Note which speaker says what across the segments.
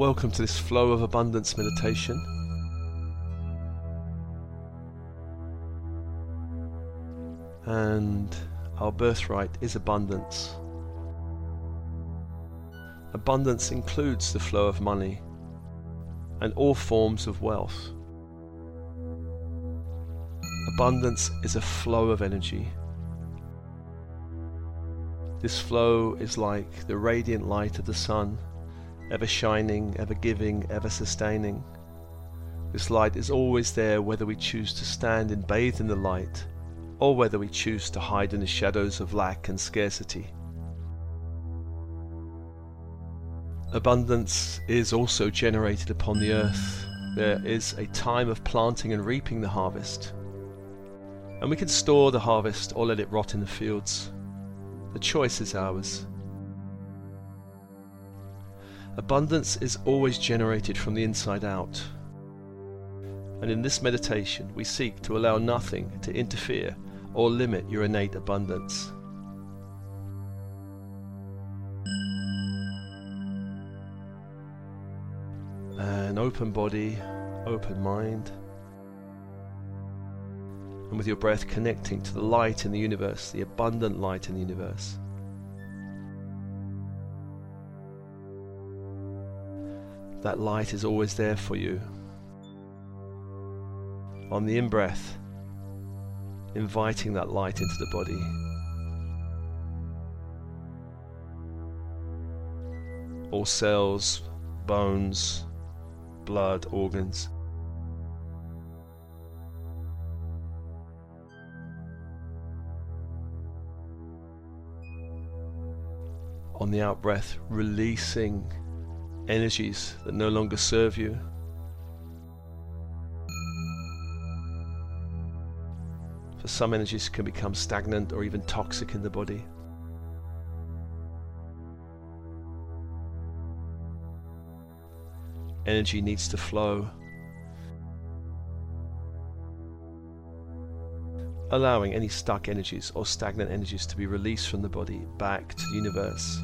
Speaker 1: Welcome to this flow of abundance meditation. And our birthright is abundance. Abundance includes the flow of money and all forms of wealth. Abundance is a flow of energy. This flow is like the radiant light of the sun, ever shining, ever giving, ever sustaining. This light is always there whether we choose to stand and bathe in the light or whether we choose to hide in the shadows of lack and scarcity. Abundance is also generated upon the earth. There is a time of planting and reaping the harvest and we can store the harvest or let it rot in the fields. The choice is ours. Abundance is always generated from the inside out. And in this meditation, we seek to allow nothing to interfere or limit your innate abundance. An open body, open mind and with your breath connecting to the light in the universe, the abundant light in the universe. That light is always there for you. On the in breath, inviting that light into the body. All cells, bones, blood, organs on the out breath, releasing energies that no longer serve you. For some energies can become stagnant or even toxic in the body. Energy needs to flow. Allowing any stuck energies or stagnant energies to be released from the body back to the universe.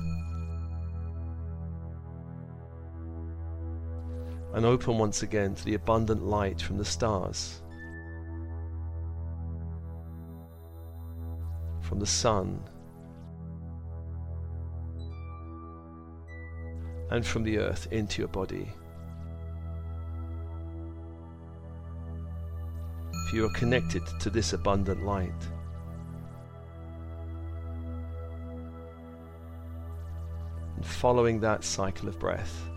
Speaker 1: And open once again to the abundant light from the stars, from the sun, and from the earth into your body. If you are connected to this abundant light, and following that cycle of breath.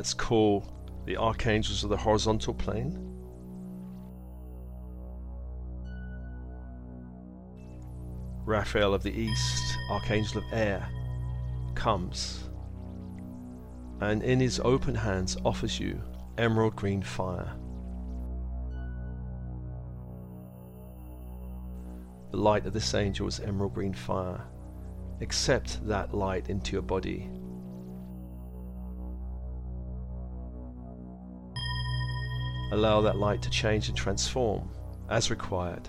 Speaker 1: Let's call the archangels of the horizontal plane. Raphael of the east, archangel of air, comes and in his open hands offers you emerald green fire. The light of this angel is emerald green fire accept that light into your body. Allow that light to change and transform as required.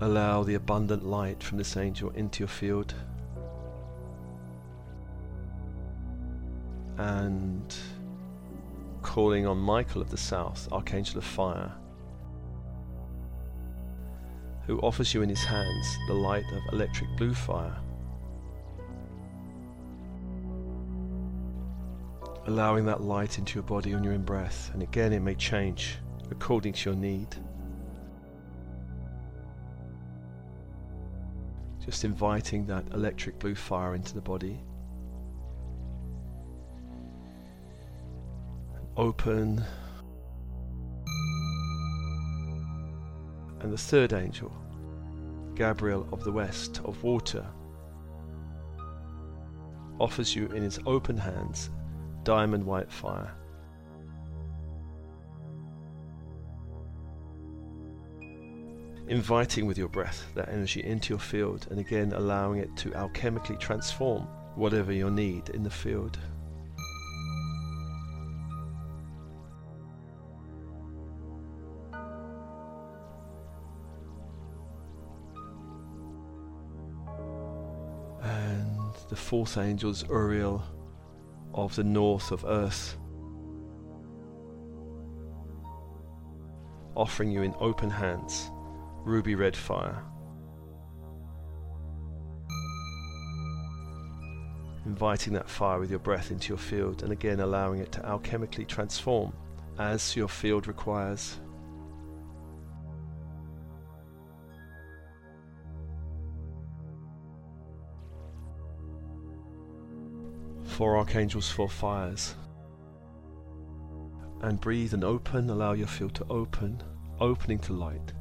Speaker 1: Allow the abundant light from this angel into your field. And calling on Michael of the South, Archangel of Fire who offers you in his hands the light of electric blue fire. Allowing that light into your body on your in breath, and again it may change according to your need. Just inviting that electric blue fire into the body. Open and the third angel, Gabriel of the west, of water, offers you in his open hands diamond white fire. Inviting with your breath that energy into your field and again allowing it to alchemically transform whatever your need in the field. And the fourth angel's Uriel of the north of earth, offering you in open hands ruby red fire. Inviting that fire with your breath into your field and again allowing it to alchemically transform as your field requires. Four archangels, four fires. And breathe and open, allow your field to open, opening to light.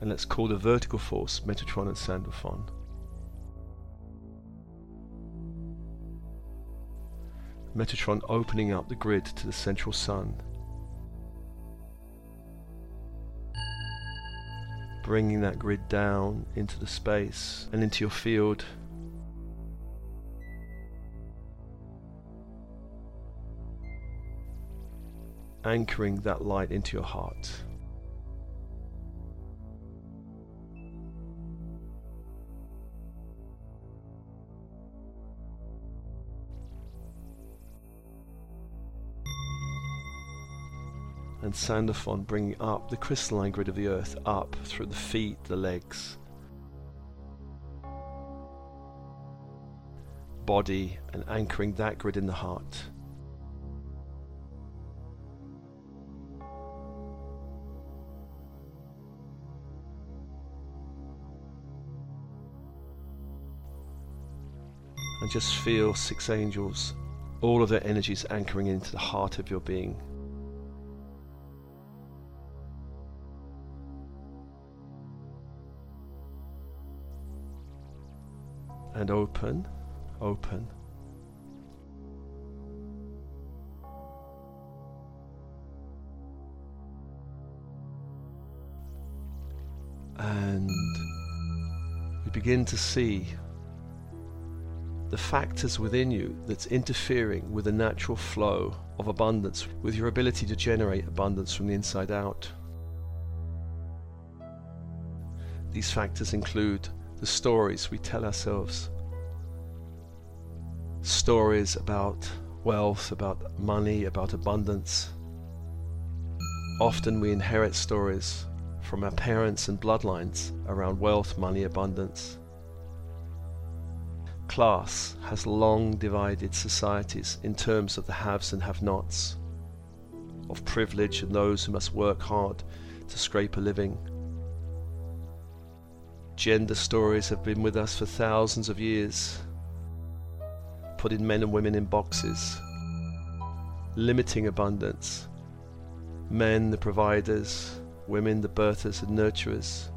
Speaker 1: And let's call the vertical force Metatron and Sandalphon. Metatron opening up the grid to the central sun. Bringing that grid down into the space and into your field. Anchoring that light into your heart. And Sandalphon bringing up the crystalline grid of the earth up through the feet, the legs, body, and anchoring that grid in the heart. And just feel six angels, all of their energies anchoring into the heart of your being. And open, open. And we begin to see the factors within you that's interfering with the natural flow of abundance, with your ability to generate abundance from the inside out. These factors include the stories we tell ourselves. Stories about wealth, about money, about abundance. Often we inherit stories from our parents and bloodlines around wealth, money, abundance. Class has long divided societies in terms of the haves and have nots, of privilege and those who must work hard to scrape a living Gender stories have been with us for thousands of years, putting men and women in boxes, limiting abundance. Men the providers, women the birthers and nurturers.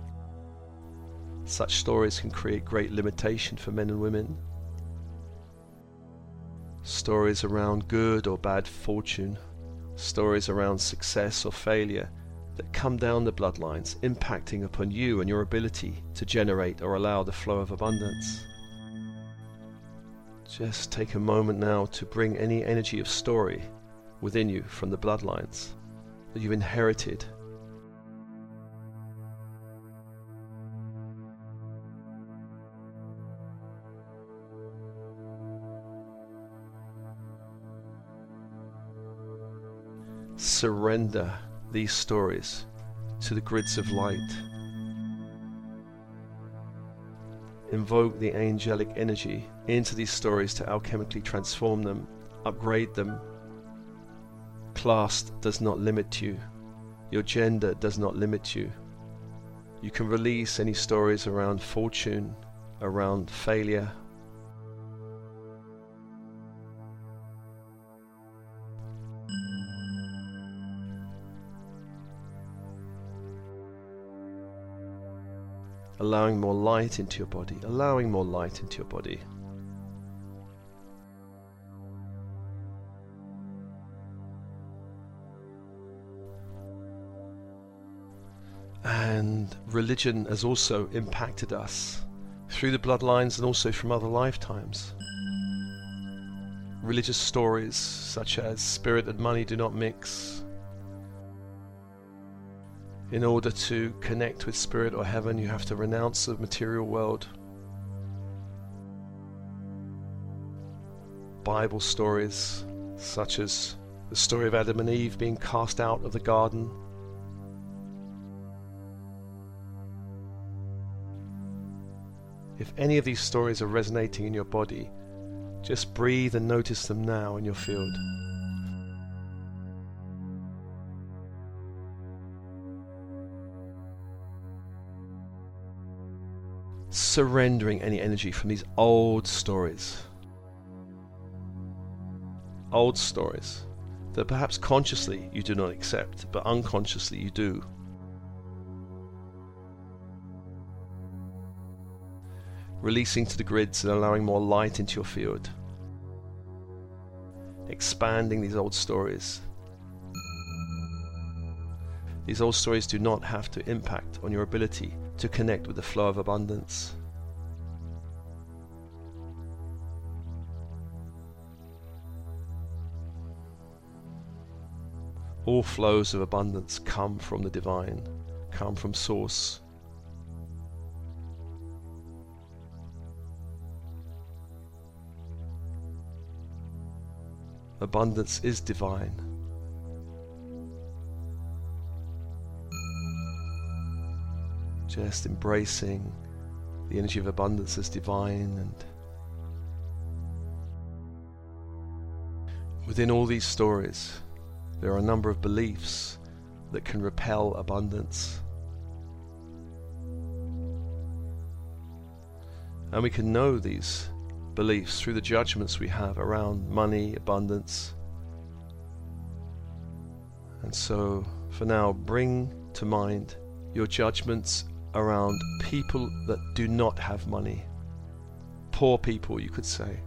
Speaker 1: Such stories can create great limitation for men and women. Stories around good or bad fortune, stories around success or failure that come down the bloodlines, impacting upon you and your ability to generate or allow the flow of abundance. Just take a moment now to bring any energy of story within you from the bloodlines that you've inherited. Surrender these stories to the grids of light. Invoke the angelic energy into these stories to alchemically transform them, upgrade them. Class does not limit you. Your gender does not limit you. You can release any stories around fortune, around failure, allowing more light into your body, allowing more light into your body. And religion has also impacted us through the bloodlines and also from other lifetimes. Religious stories such as spirit and money do not mix. In order to connect with spirit or heaven, you have to renounce the material world. Bible stories such as the story of Adam and Eve being cast out of the garden If any of these stories are resonating in your body, just breathe and notice them now in your field. Surrendering any energy from these old stories. Old stories that perhaps consciously you do not accept, but unconsciously you do. releasing to the grids and allowing more light into your field. Expanding these old stories. These old stories do not have to impact on your ability to connect with the flow of abundance. All flows of abundance come from the divine, come from Source. Abundance is divine. Just embracing the energy of abundance as divine and within all these stories there are a number of beliefs that can repel abundance. And we can know these beliefs, through the judgments we have around money, abundance. And so, for now, bring to mind your judgments around people that do not have money. Poor people, you could say.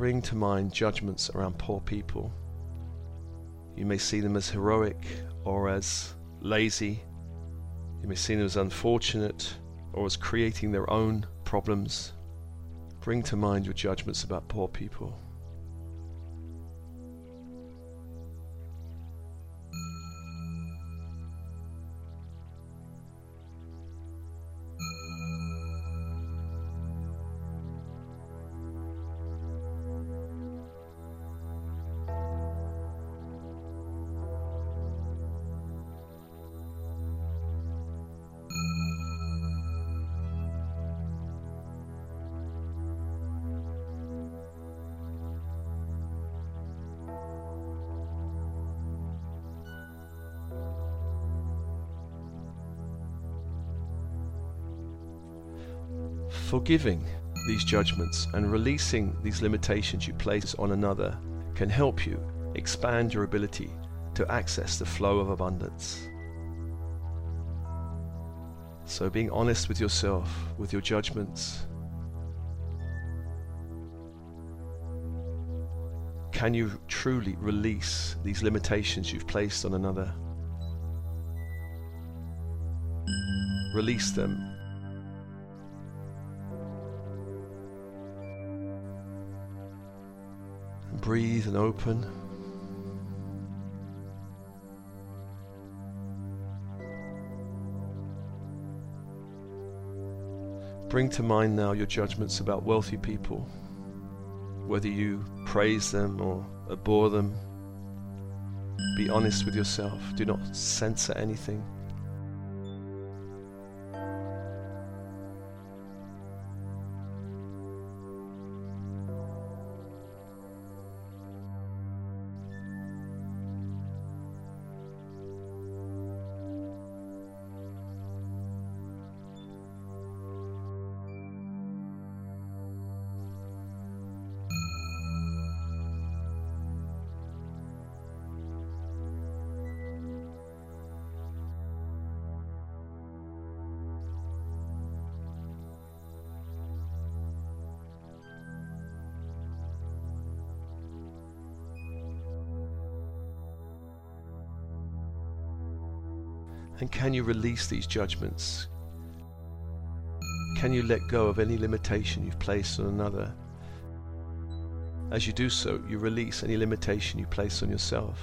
Speaker 1: Bring to mind judgments around poor people. You may see them as heroic or as lazy, you may see them as unfortunate or as creating their own problems. Bring to mind your judgments about poor people. Forgiving these judgments and releasing these limitations you place on another can help you expand your ability to access the flow of abundance. So, being honest with yourself, with your judgments, can you truly release these limitations you've placed on another? Release them breathe and open. Bring to mind now your judgments about wealthy people, whether you praise them or abhor them. Be honest with yourself. Do not censor anything. And can you release these judgments? Can you let go of any limitation you've placed on another? As you do so, you release any limitation you place on yourself.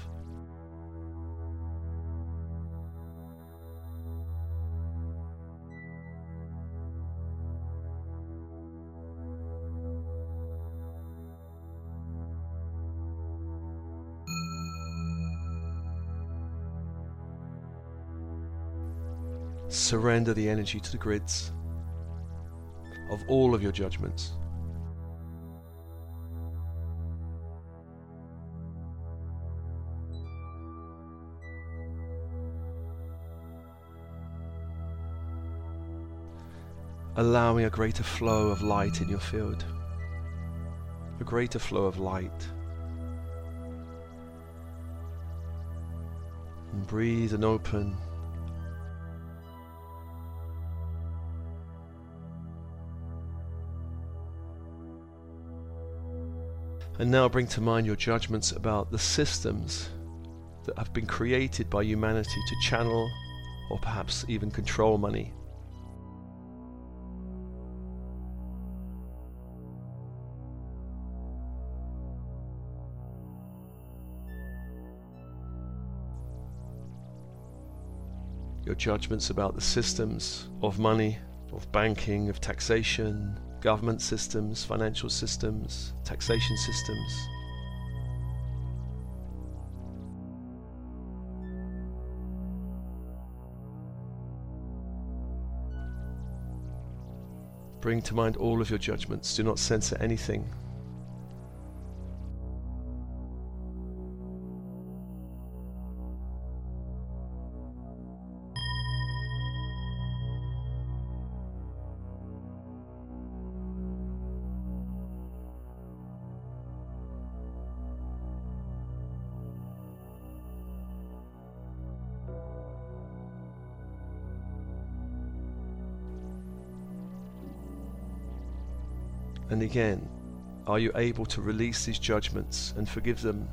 Speaker 1: Surrender the energy to the grids of all of your judgments. Allowing a greater flow of light in your field, a greater flow of light. And breathe and open And now bring to mind your judgments about the systems that have been created by humanity to channel or perhaps even control money. Your judgments about the systems of money, of banking, of taxation, government systems, financial systems, taxation systems. Bring to mind all of your judgments. Do not censor anything. And again, are you able to release these judgments and forgive them?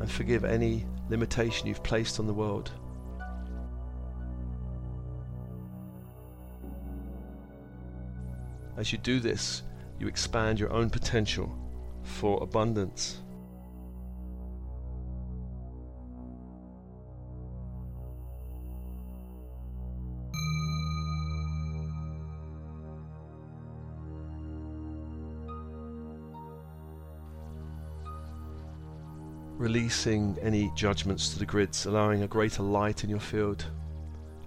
Speaker 1: And forgive any limitation you've placed on the world. As you do this, you expand your own potential for abundance. Releasing any judgments to the grids, allowing a greater light in your field,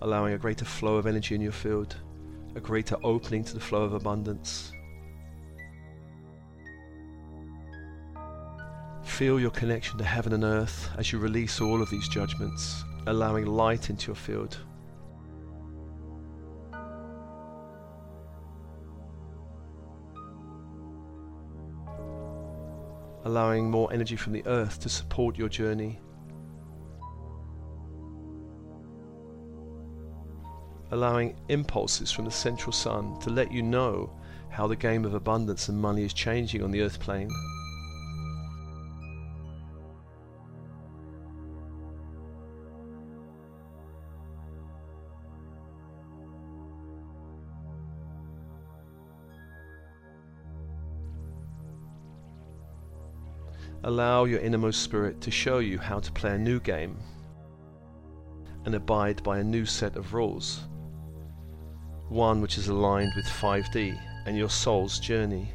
Speaker 1: allowing a greater flow of energy in your field, a greater opening to the flow of abundance. Feel your connection to heaven and earth as you release all of these judgments, allowing light into your field. Allowing more energy from the earth to support your journey. Allowing impulses from the central sun to let you know how the game of abundance and money is changing on the earth plane. Allow your innermost spirit to show you how to play a new game and abide by a new set of rules. One which is aligned with 5D and your soul's journey.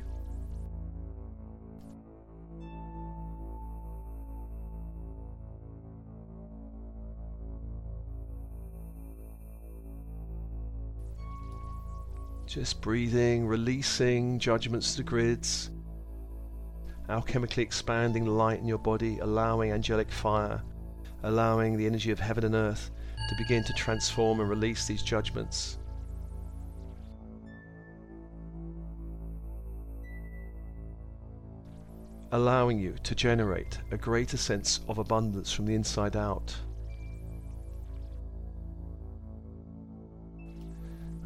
Speaker 1: Just breathing, releasing judgments to grids, alchemically expanding light in your body, allowing angelic fire, allowing the energy of heaven and earth to begin to transform and release these judgments. Allowing you to generate a greater sense of abundance from the inside out.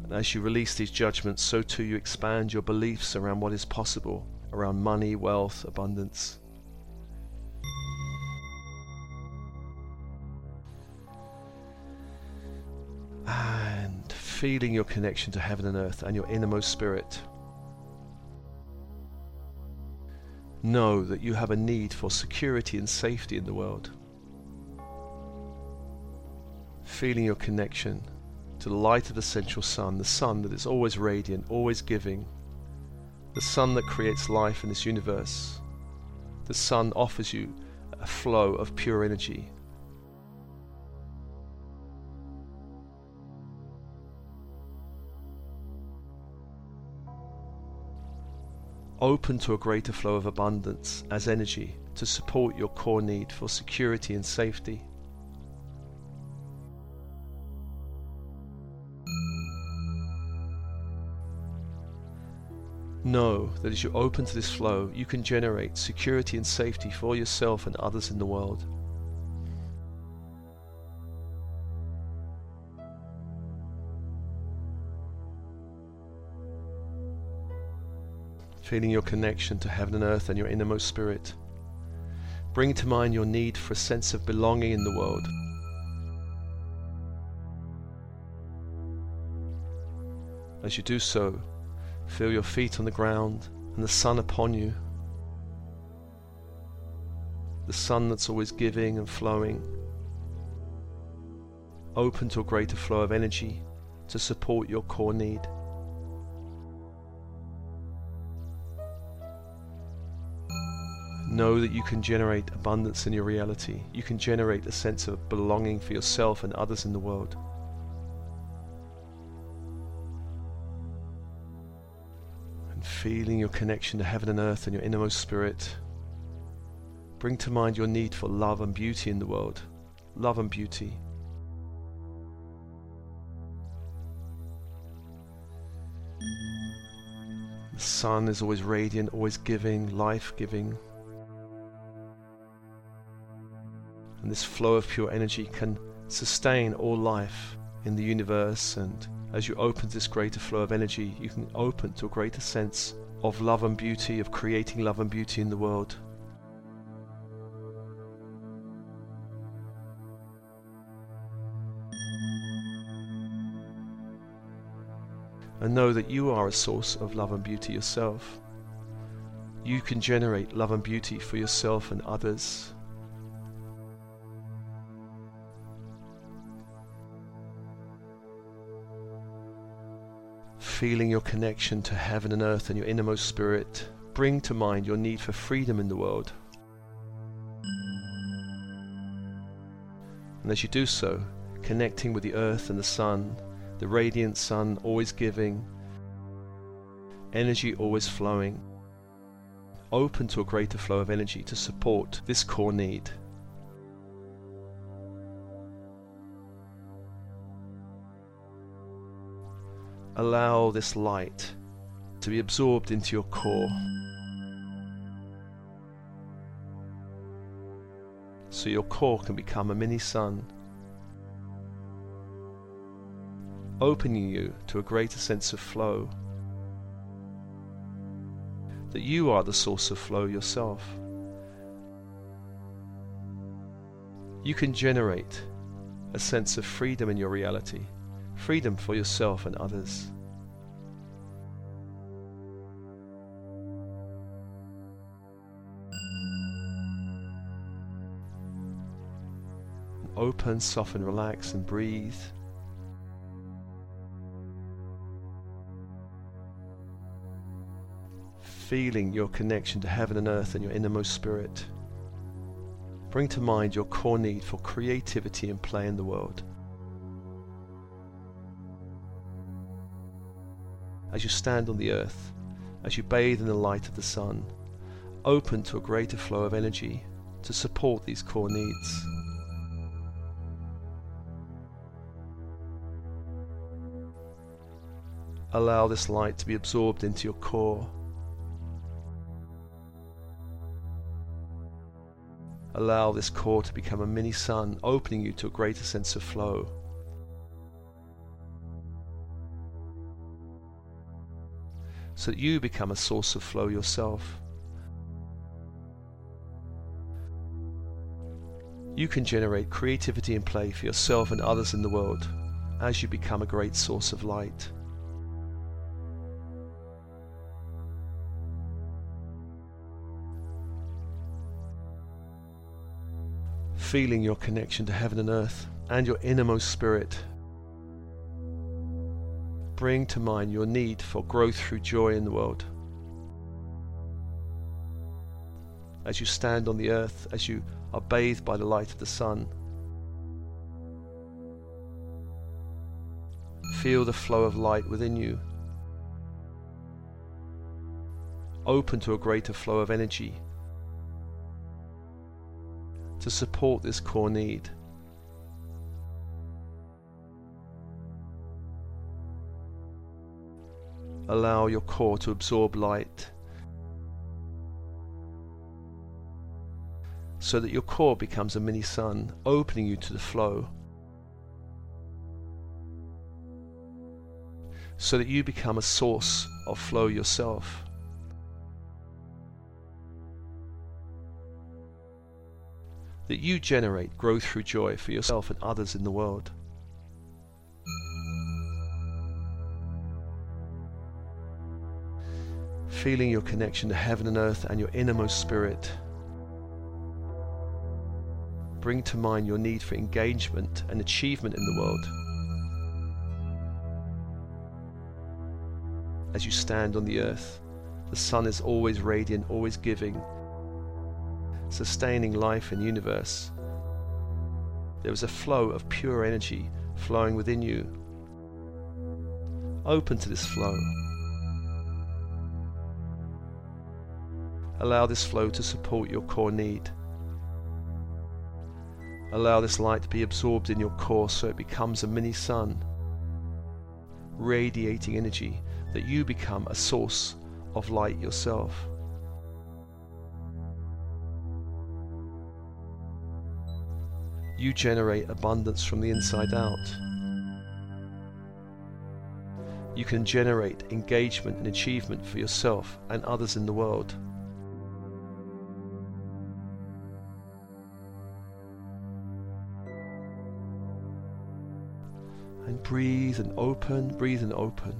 Speaker 1: And as you release these judgments, so too you expand your beliefs around what is possible around money, wealth, abundance. And feeling your connection to heaven and earth and your innermost spirit. Know that you have a need for security and safety in the world. Feeling your connection to the light of the central sun, the sun that is always radiant, always giving, the sun that creates life in this universe. The sun offers you a flow of pure energy, open to a greater flow of abundance as energy to support your core need for security and safety. Know that as you open to this flow, you can generate security and safety for yourself and others in the world. feeling your connection to heaven and earth and your innermost spirit. Bring to mind your need for a sense of belonging in the world. As you do so, feel your feet on the ground and the sun upon you. The sun that's always giving and flowing. Open to a greater flow of energy to support your core need. Know that you can generate abundance in your reality. You can generate a sense of belonging for yourself and others in the world. Feeling your connection to heaven and earth and your innermost spirit. Bring to mind your need for love and beauty in the world. Love and beauty. The sun is always radiant, always giving, life giving. and this flow of pure energy can sustain all life in the universe and as you open this greater flow of energy you can open to a greater sense of love and beauty of creating love and beauty in the world. And know that you are a source of love and beauty yourself. You can generate love and beauty for yourself and others feeling your connection to heaven and earth and your innermost spirit, bring to mind your need for freedom in the world. And as you do so, connecting with the earth and the sun, the radiant sun always giving, energy always flowing, open to a greater flow of energy to support this core need. Allow this light to be absorbed into your core. So your core can become a mini sun, opening you to a greater sense of flow. That you are the source of flow yourself. You can generate a sense of freedom in your reality freedom for yourself and others. Open, soften, relax, and breathe. Feeling your connection to heaven and earth and your innermost spirit. Bring to mind your core need for creativity and play in the world. As you stand on the earth, as you bathe in the light of the sun, open to a greater flow of energy to support these core needs. Allow this light to be absorbed into your core. Allow this core to become a mini sun, opening you to a greater sense of flow. So that you become a source of flow yourself. You can generate creativity and play for yourself and others in the world. as you become a great source of light. Feeling your connection to heaven and earth and your innermost spirit. Bring to mind your need for growth through joy in the world. As you stand on the earth, as you are bathed by the light of the sun, Feel the flow of light within you. Open to a greater flow of energy to support this core need. Allow your core to absorb light so that your core becomes a mini sun, opening you to the flow. so that you become a source of flow yourself. That you generate growth through joy for yourself and others in the world. Feeling your connection to heaven and earth and your innermost spirit. Bring to mind your need for engagement and achievement in the world. as you stand on the earth. The sun is always radiant, always giving, sustaining life the universe. There is a flow of pure energy flowing within you. Open to this flow. Allow this flow to support your core need. Allow this light to be absorbed in your core so it becomes a mini sun, radiating energy that you become a source of light yourself. You generate abundance from the inside out. You can generate engagement and achievement for yourself and others in the world. Breathe and open, breathe and open.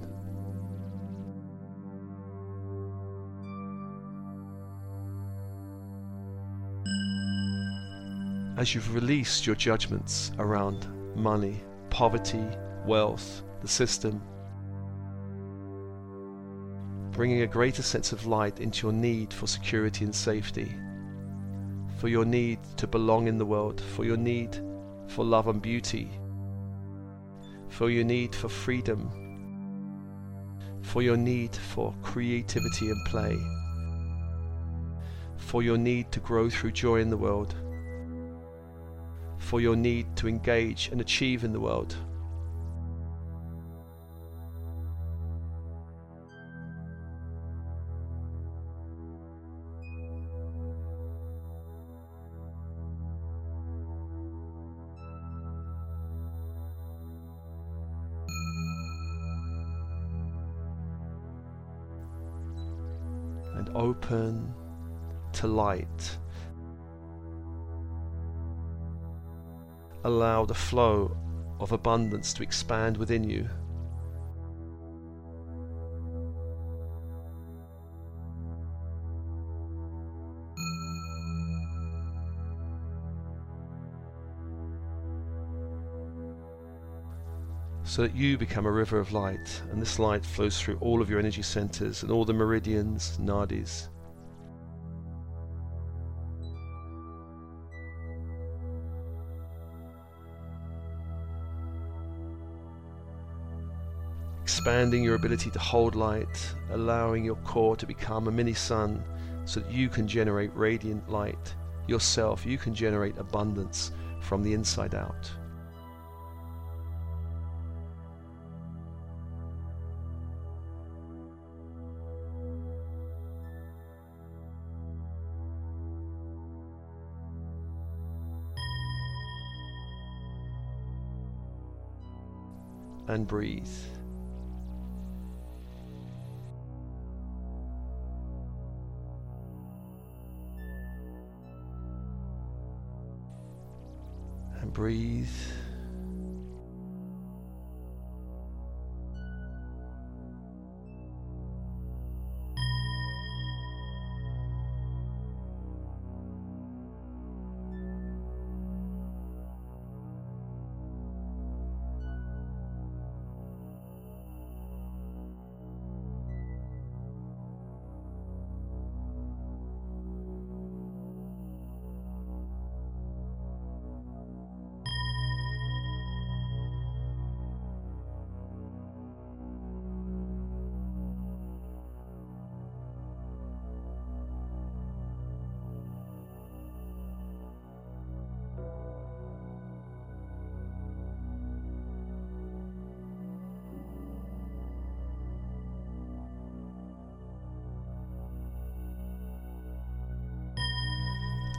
Speaker 1: as you've released your judgments around money, poverty, wealth, the system, bringing a greater sense of light into your need for security and safety, for your need to belong in the world, for your need for love and beauty, for your need for freedom, for your need for creativity and play, for your need to grow through joy in the world for your need to engage and achieve in the world. Open to light allow the flow of abundance to expand within you. So that you become a river of light, and this light flows through all of your energy centers and all the meridians, nadis, expanding your ability to hold light, allowing your core to become a mini sun so that you can generate radiant light yourself. You can generate abundance from the inside out. And breathe. And breathe.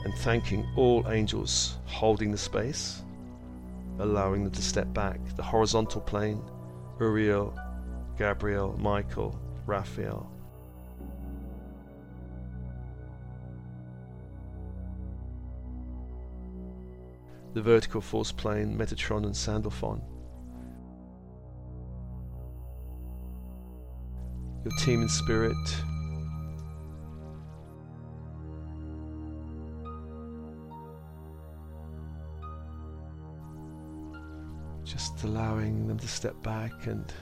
Speaker 1: And thanking all angels holding the space, allowing them to step back. The horizontal plane, Uriel, Gabriel, Michael, Raphael. The vertical force plane, Metatron and Sandalphon. Your team in spirit, just allowing them to step back and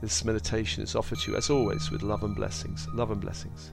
Speaker 1: This meditation is offered to you as always with love and blessings. Love and blessings.